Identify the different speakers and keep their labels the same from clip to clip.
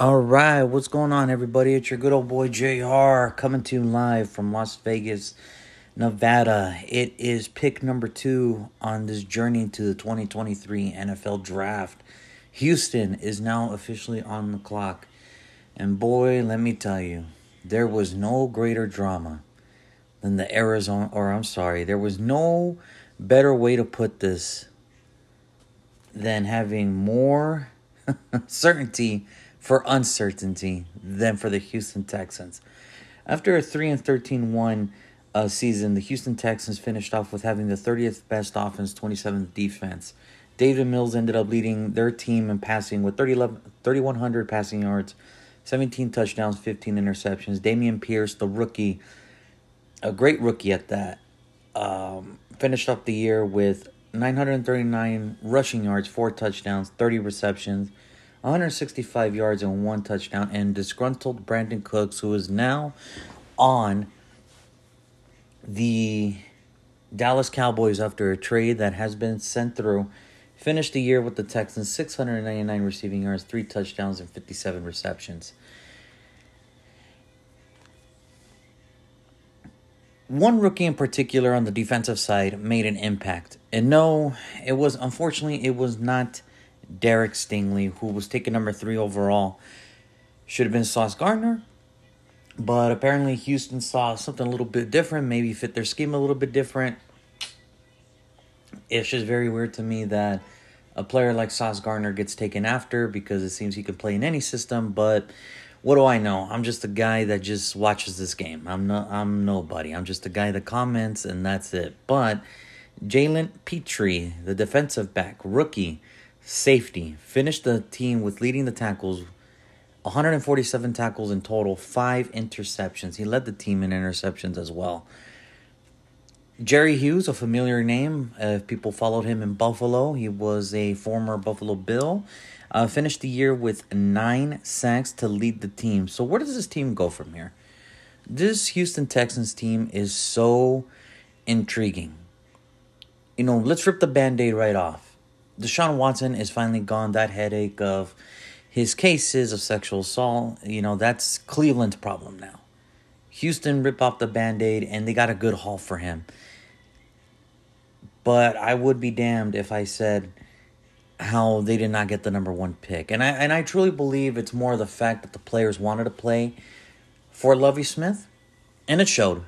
Speaker 1: All right, what's going on, everybody? It's your good old boy JR coming to you live from Las Vegas, Nevada. It is pick number two on this journey to the 2023 NFL Draft. Houston is now officially on the clock. And boy, let me tell you, there was no greater drama than the Arizona, or I'm sorry, there was no better way to put this than having more certainty for uncertainty than for the Houston Texans. After a 3 and 13 1 uh, season, the Houston Texans finished off with having the 30th best offense, 27th defense. Davis Mills ended up leading their team in passing with 3,100 passing yards, 17 touchdowns, 15 interceptions. Dameon Pierce, the rookie, a great rookie at that, um, finished up the year with 939 rushing yards, 4 touchdowns, 30 receptions. 165 yards and one touchdown, and disgruntled Brandin Cooks, who is now on the Dallas Cowboys after a trade that has been sent through. Finished the year with the Texans 699 receiving yards, three touchdowns, and 57 receptions. One rookie in particular on the defensive side made an impact. And no, it was unfortunately it was not Derek Stingley, who was taken number three overall. Should have been Sauce Gardner, but apparently Houston saw something a little bit different, maybe fit their scheme a little bit different. It's just very weird to me that a player like Sauce Gardner gets taken after because it seems he could play in any system, but what do I know? I'm just a guy that just watches this game. I'm not I'm nobody. I'm just a guy that comments and that's it. But Jalen Pitre, the defensive back, rookie, Safety finished the team with leading the tackles 147 tackles in total, five interceptions. He led the team in interceptions as well. Jerry Hughes, a familiar name uh, if people followed him in Buffalo, he was a former Buffalo Bill. Uh, finished the year with nine sacks to lead the team. So, where does this team go from here? This Houston Texans team is so intriguing. You know, let's rip the band aid right off Deshaun Watson is finally gone. That headache of his cases of sexual assault, you know, that's Cleveland's problem now. Houston rip off the band aid and they got a good haul for him. But I would be damned if I said how they did not get the number one pick. And I and I truly believe it's more the fact that the players wanted to play for Lovie Smith. And it showed.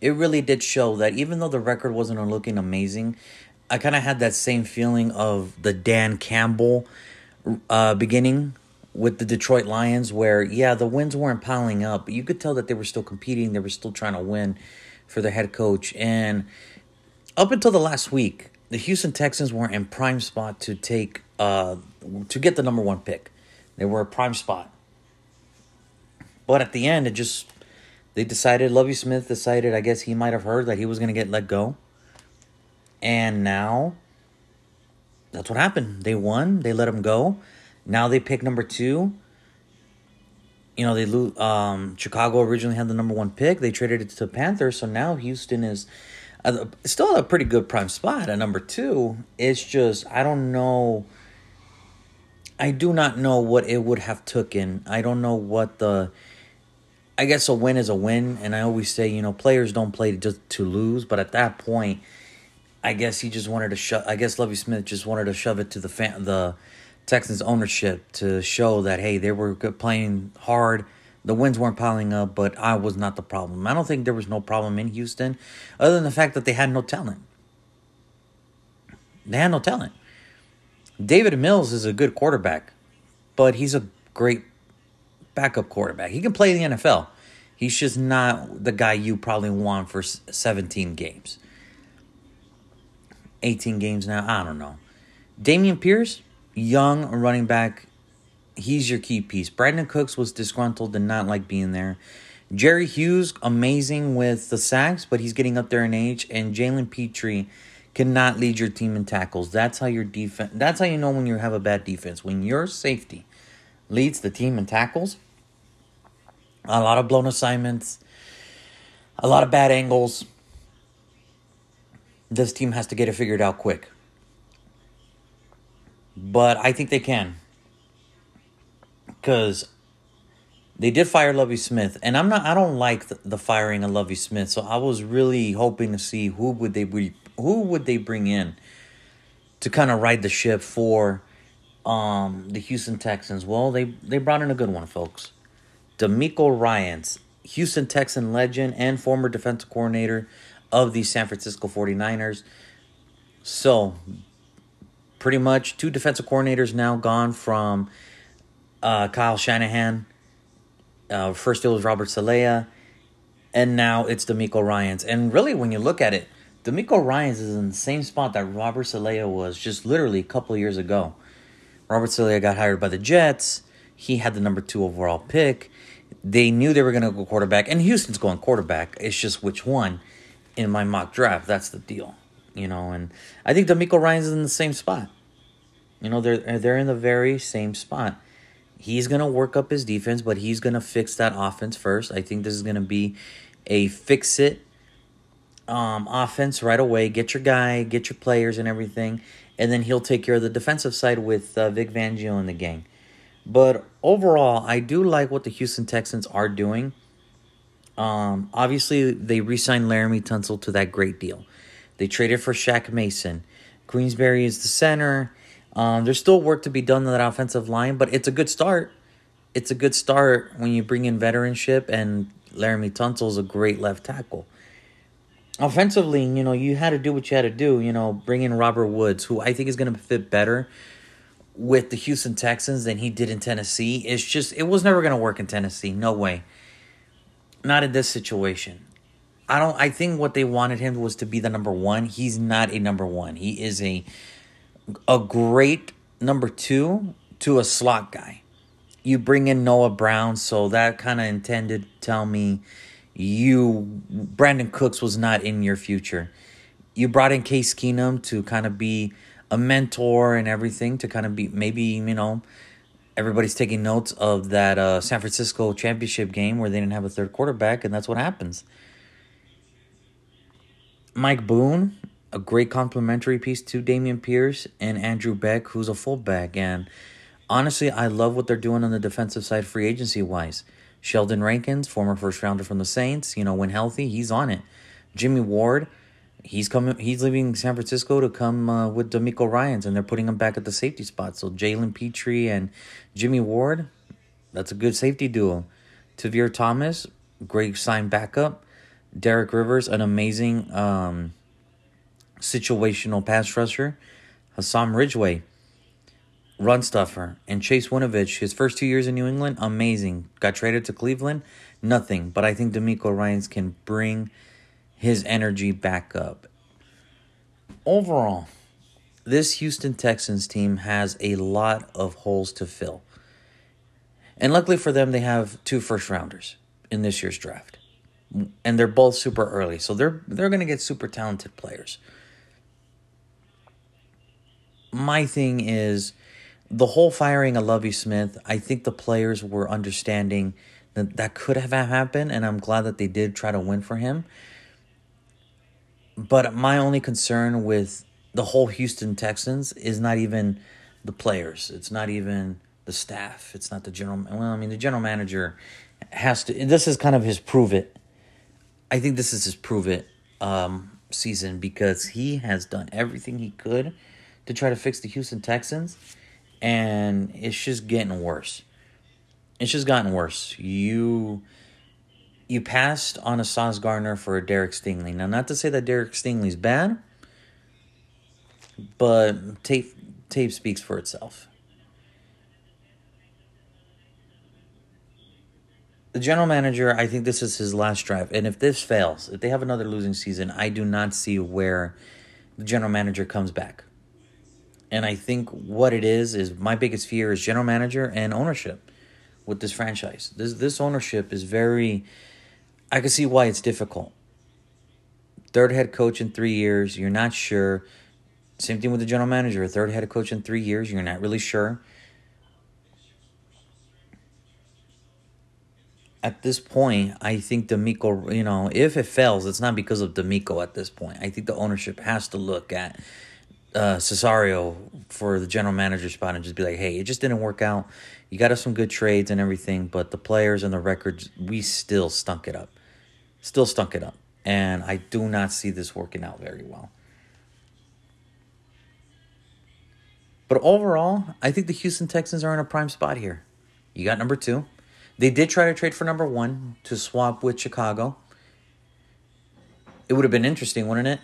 Speaker 1: It really did show that even though the record wasn't looking amazing, I kind of had that same feeling of the Dan Campbell uh, beginning with the Detroit Lions, where, yeah, the wins weren't piling up, but you could tell that they were still competing. They were still trying to win for their head coach. And up until the last week, the Houston Texans were in prime spot to take, uh, to get the number one pick. They were a prime spot. But at the end, it just, they decided, Lovie Smith decided, I guess he might have heard that he was going to get let go and now that's what happened. They won. They let him go. Now they pick number two. You know, they lose. Um, Chicago originally had the number one pick. They traded it to the Panthers. So now Houston is still a pretty good prime spot at number two. It's just I don't know. I do not know what it would have taken. I don't know what the. I guess a win is a win, and I always say you know players don't play just to lose, but at that point I guess he just wanted to shove. I guess Lovie Smith just wanted to shove it to the fan, the Texans ownership to show that hey, they were playing hard. The wins weren't piling up, but I was not the problem. I don't think there was no problem in Houston, other than the fact that they had no talent. They had no talent. Davis Mills is a good quarterback, but he's a great backup quarterback. He can play the NFL. He's just not the guy you probably want for 17 games. 18 games now. I don't know. Dameon Pierce, young running back. He's your key piece. Brandin Cooks was disgruntled and not like being there. Jerry Hughes, amazing with the sacks, but he's getting up there in age. And Jalen Pitre cannot lead your team in tackles. That's how your defense. That's how you know when you have a bad defense. When your safety leads the team in tackles, a lot of blown assignments, a lot of bad angles, this team has to get it figured out quick. but I think they can. Because they did fire Lovie Smith, and I'm not. I don't like the, the, firing of Lovie Smith. So I was really hoping to see who would they be, who would they bring in to kind of ride the ship for um, the Houston Texans. Well, they they brought in a good one, folks. DeMeco Ryans, Houston Texan legend and former defensive coordinator of the San Francisco 49ers. So, pretty much two defensive coordinators now gone from uh, Kyle Shanahan uh, first it was Robert Saleh, and now it's DeMeco Ryans. And really, when you look at it, DeMeco Ryans is in the same spot that Robert Saleh was just literally a couple years ago. Robert Saleh got hired by the Jets. He had the number two overall pick. They knew they were going to go quarterback, and Houston's going quarterback. It's just which one in my mock draft. That's the deal, you know. And I think DeMeco Ryans is in the same spot. You know, they're they're in the very same spot he's going to work up his defense, but he's going to fix that offense first. I think this is going to be a fix it um, offense right away. Get your guy, get your players and everything, and then he'll take care of the defensive side with uh, Vic Fangio and the gang. But overall, I do like what the Houston Texans are doing. Um, obviously, they re-signed Laremy Tunsil to that great deal. They traded for Shaq Mason. Quessenberry is the center. Um, there's still work to be done on that offensive line, but it's a good start. It's a good start when you bring in veteranship, and Laremy Tunsil is a great left tackle. Offensively, you know, you had to do what you had to do. You know, bring in Robert Woods, who I think is going to fit better with the Houston Texans than he did in Tennessee. It's just, it was never going to work in Tennessee. No way. Not in this situation. I don't, I think what they wanted him was to be the number one. He's not a number one. He is a a great number two to a slot guy. You bring in Noah Brown, so that kind of intended tell me you Brandin Cooks was not in your future. You brought in Case Keenum to kind of be a mentor and everything to kind of be maybe you know everybody's taking notes of that uh, San Francisco championship game where they didn't have a third quarterback, and that's what happens. Mike Boone, a great complementary piece to Dameon Pierce and Andrew Beck, who's a fullback. And honestly, I love what they're doing on the defensive side, free agency wise. Sheldon Rankins, former first rounder from the Saints, you know, when healthy, he's on it. Jimmy Ward, he's coming. He's leaving San Francisco to come uh, with DeMeco Ryans, and they're putting him back at the safety spot. So Jalen Pitre and Jimmy Ward, that's a good safety duo. Tavierre Thomas, great sign backup. Derek Rivers, an amazing um, situational pass rusher, Hassan Ridgeway, run stuffer, and Chase Winovich, his first two years in New England, amazing. Got traded to Cleveland, nothing. But I think DeMeco Ryans can bring his energy back up. Overall, this Houston Texans team has a lot of holes to fill. And luckily for them, they have two first rounders in this year's draft. And they're both super early. So they're they're gonna get super talented players my thing is the whole firing of Lovie Smith. I think the players were understanding that that could have happened, and I'm glad that they did try to win for him. But my only concern with the whole Houston Texans is not even the players. It's not even the staff. It's not the general. Well, I mean, the general manager has to. This is kind of his prove it. I think this is his prove it um, season because he has done everything he could to try to fix the Houston Texans, and it's just getting worse. It's just gotten worse. You you passed on a Sauce Gardner for a Derek Stingley. Now, not to say that Derek Stingley's bad, but tape tape speaks for itself. The general manager, I think this is his last drive, and if this fails, if they have another losing season, I do not see where the general manager comes back. And I think what it is is my biggest fear is general manager and ownership with this franchise. This this ownership is very I can see why it's difficult. Third head coach in 3 years, you're not sure. Same thing with the general manager, third head coach in 3 years, you're not really sure. At this point, I think DeMeco, you know, if it fails, it's not because of DeMeco at this point. I think the ownership has to look at uh, Caserio for the general manager spot and just be like, hey, it just didn't work out. You got us some good trades and everything, but the players and the records, we still stunk it up. Still stunk it up. And I do not see this working out very well. But overall, I think the Houston Texans are in a prime spot here. You got number two. They did try to trade for number one to swap with Chicago. It would have been interesting, wouldn't it?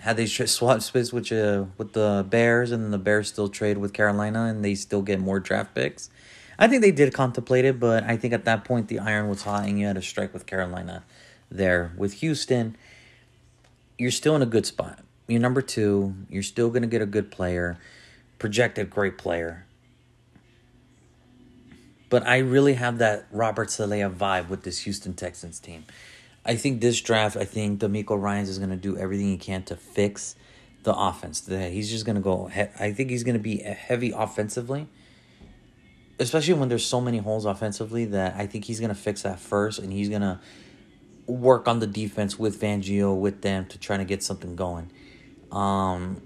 Speaker 1: Had they swapped space with uh, with the Bears, and the Bears still trade with Carolina, and they still get more draft picks. I think they did contemplate it, but I think at that point the iron was hot, and you had a strike with Carolina. There with Houston, you're still in a good spot. You're number two. You're still going to get a good player projected great player. But I really have that Robert Saleh vibe with this Houston Texans team. I think this draft, I think DeMeco Ryans is going to do everything he can to fix the offense. That He's just going to go. I think he's going to be heavy offensively, especially when there's so many holes offensively. That I think he's going to fix that first, and he's going to work on the defense with Fangio with them to try to get something going. Um,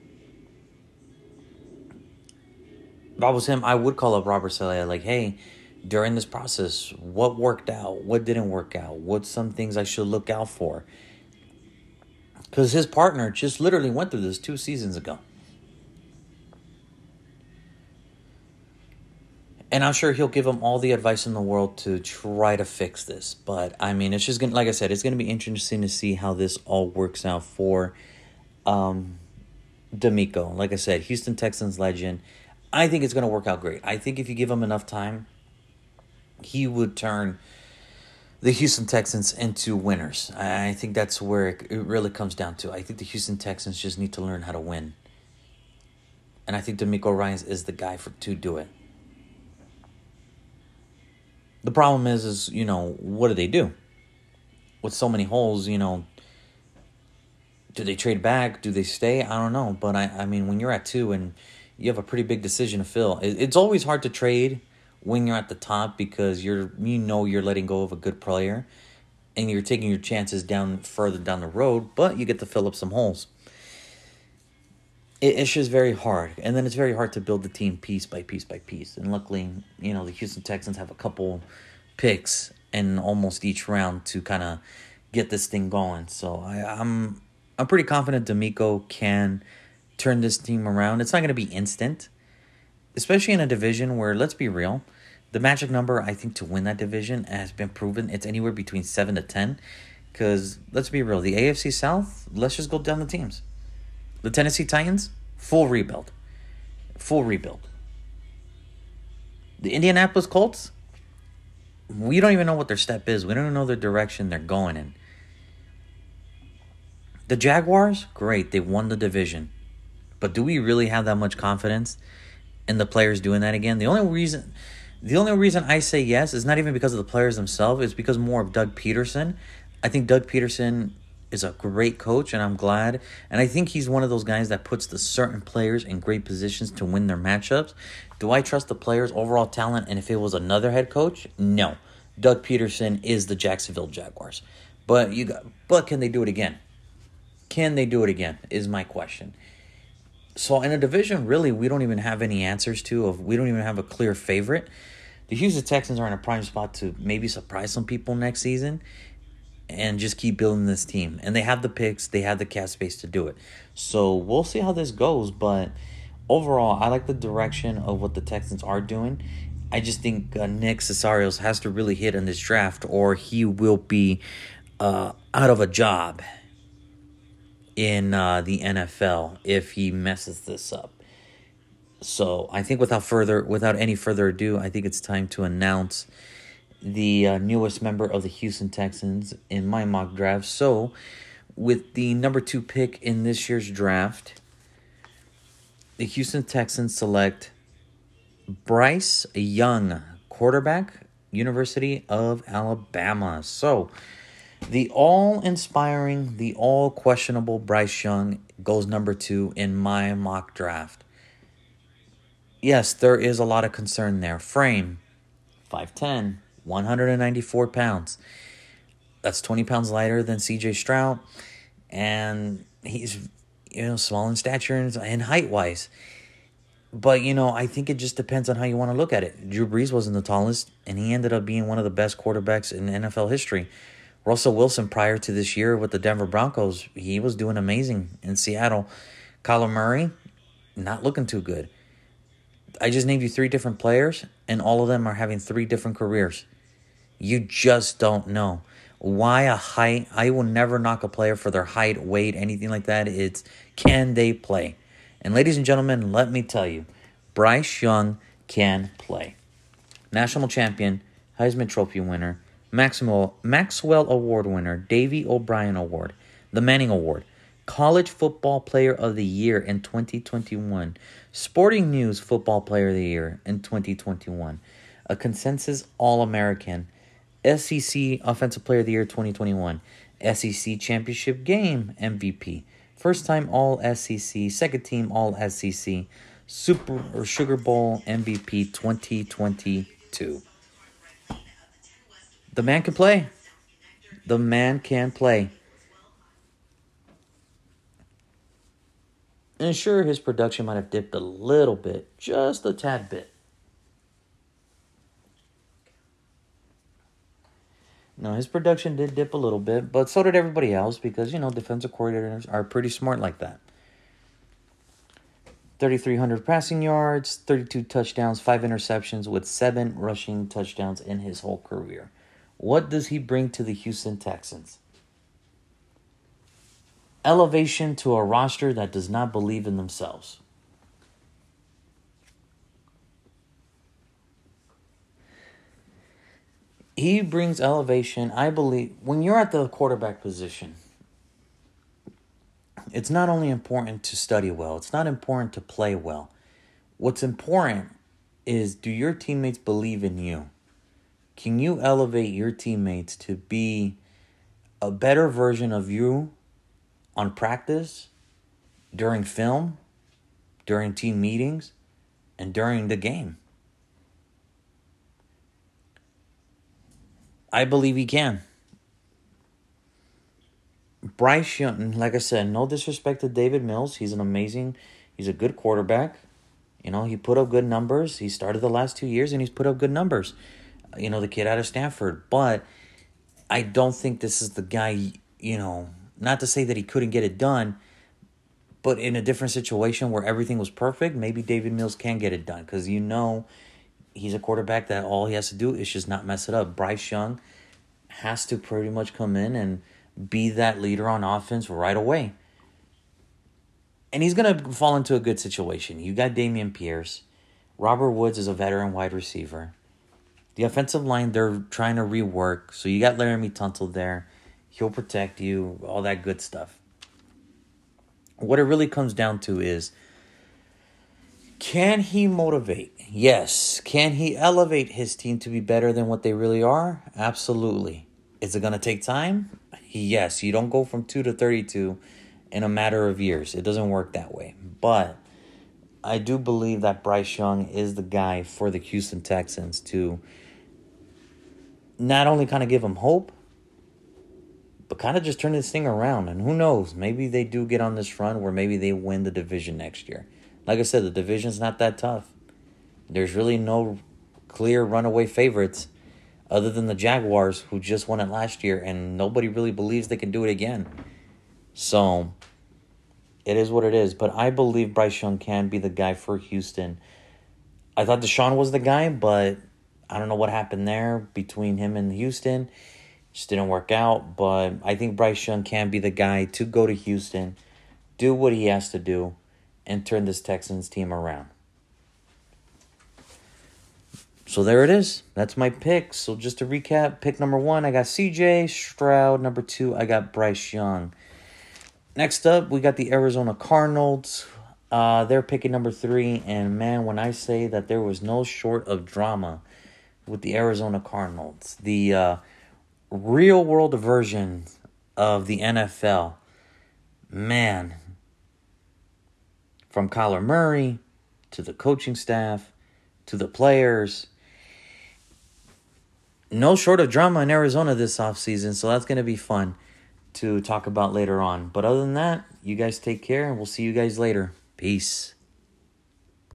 Speaker 1: if I was him, I would call up Robert Saleh like, hey, during this process, what worked out? What didn't work out? what some things I should look out for? Because his partner just literally went through this two seasons ago. And I'm sure he'll give him all the advice in the world to try to fix this. But I mean, it's just gonna, like I said, it's gonna be interesting to see how this all works out for um, DeMeco. Like I said, Houston Texans legend. I think it's going to work out great. I think if you give him enough time, he would turn the Houston Texans into winners. I think that's where it really comes down to. I think the Houston Texans just need to learn how to win. And I think DeMeco Ryans is the guy for to do it. The problem is, is you know, what do they do? With so many holes, you know, do they trade back? Do they stay? I don't know. But I, I mean, when you're at two and you have a pretty big decision to fill. It's always hard to trade when you're at the top because you're you know you're letting go of a good player and you're taking your chances down further down the road, but you get to fill up some holes. It, it's just very hard, and then it's very hard to build the team piece by piece by piece. And luckily, you know the Houston Texans have a couple picks in almost each round to kind of get this thing going. So I, I'm I'm pretty confident DeMeco can turn this team around. It's not going to be instant, especially in a division where, let's be real, the magic number I think to win that division has been proven. It's anywhere between seven to ten. Because let's be real, the AFC South. Let's just go down the teams. The Tennessee Titans, full rebuild, full rebuild. The Indianapolis Colts, we don't even know what their step is. We don't even know the direction they're going in. The Jaguars, great, they won the division. But do we really have that much confidence in the players doing that again? The only reason the only reason I say yes is not even because of the players themselves, it's because more of Doug Pederson. I think Doug Pederson is a great coach and I'm glad. And I think he's one of those guys that puts the certain players in great positions to win their matchups. Do I trust the players' overall talent? And if it was another head coach, no. Doug Pederson is the Jacksonville Jaguars. But you got but can they do it again? Can they do it again? Is my question. So in a division, really, we don't even have any answers to. Of we don't even have a clear favorite. The Houston Texans are in a prime spot to maybe surprise some people next season, and just keep building this team. And they have the picks, they have the cap space to do it. So we'll see how this goes. But overall, I like the direction of what the Texans are doing. I just think uh, Nick Caserio has to really hit in this draft, or he will be uh, out of a job in uh, the NFL if he messes this up. So I think without further, without any further ado, I think it's time to announce the uh, newest member of the Houston Texans in my mock draft. So, with the number two pick in this year's draft, the Houston Texans select Bryce Young, quarterback, University of Alabama. So, the all inspiring, the all questionable Bryce Young goes number two in my mock draft. Yes, there is a lot of concern there. Frame 5'10, 194 pounds. That's 20 pounds lighter than CJ Stroud. And he's, you know, small in stature and, and height wise. But, you know, I think it just depends on how you want to look at it. Drew Brees wasn't the tallest, and he ended up being one of the best quarterbacks in NFL history. Russell Wilson, prior to this year with the Denver Broncos, he was doing amazing in Seattle. Kyler Murray, not looking too good. I just named you three different players, and all of them are having three different careers. You just don't know. Why a height? I will never knock a player for their height, weight, anything like that. It's can they play? And ladies and gentlemen, let me tell you, Bryce Young can play. National champion, Heisman Trophy winner, Maxwell, Maxwell Award winner, Davy O'Brien Award, the Manning Award, College Football Player of the Year in 2021, Sporting News Football Player of the Year in 2021, a consensus All American, SEC Offensive Player of the Year 2021, SEC Championship Game MVP, first time All SEC, second team All SEC, Super or Sugar Bowl MVP 2022. The man can play. The man can play. And sure, his production might have dipped a little bit, just a tad bit. No, his production did dip a little bit, but so did everybody else because, you know, defensive coordinators are pretty smart like that. 3,300 passing yards, 32 touchdowns, 5 interceptions, with 7 rushing touchdowns in his whole career. What does he bring to the Houston Texans? Elevation to a roster that does not believe in themselves. He brings elevation, I believe, when you're at the quarterback position. It's not only important to study well, it's not important to play well. What's important is do your teammates believe in you? Can you elevate your teammates to be a better version of you on practice, during film, during team meetings, and during the game. I believe he can. Bryce Young, like I said, no disrespect to Davis Mills. He's an amazing, he's a good quarterback. You know, he put up good numbers. He started the last two years and he's put up good numbers. You know, the kid out of Stanford. But I don't think this is the guy, you know, not to say that he couldn't get it done, but in a different situation where everything was perfect, maybe Davis Mills can get it done because you know he's a quarterback that all he has to do is just not mess it up. Bryce Young has to pretty much come in and be that leader on offense right away. And he's going to fall into a good situation. You got Dameon Pierce. Robert Woods is a veteran wide receiver. The offensive line, they're trying to rework. So you got Laremy Tunsil there. He'll protect you, all that good stuff. What it really comes down to is can he motivate? Yes. Can he elevate his team to be better than what they really are? Absolutely. Is it going to take time? Yes. You don't go from 2 to 32 in a matter of years. It doesn't work that way. But I do believe that Bryce Young is the guy for the Houston Texans to not only kind of give them hope, but kind of just turn this thing around. And who knows? Maybe they do get on this run where maybe they win the division next year. Like I said, the division's not that tough. There's really no clear runaway favorites other than the Jaguars, who just won it last year, and nobody really believes they can do it again. So it is what it is. But I believe Bryce Young can be the guy for Houston. I thought Deshaun was the guy, but I don't know what happened there between him and Houston. Just didn't work out. But I think Bryce Young can be the guy to go to Houston, do what he has to do, and turn this Texans team around. So there it is. That's my picks. So just to recap, pick number one, I got CJ Stroud. Number two, I got Bryce Young. Next up, we got the Arizona Cardinals. Uh, they're picking number three, and man, when I say that there was no short of drama with the Arizona Cardinals, the uh, real world version of the NFL, man, from Kyler Murray to the coaching staff to the players, no short of drama in Arizona this offseason, so that's going to be fun to talk about later on. But other than that, you guys take care and we'll see you guys later. Peace.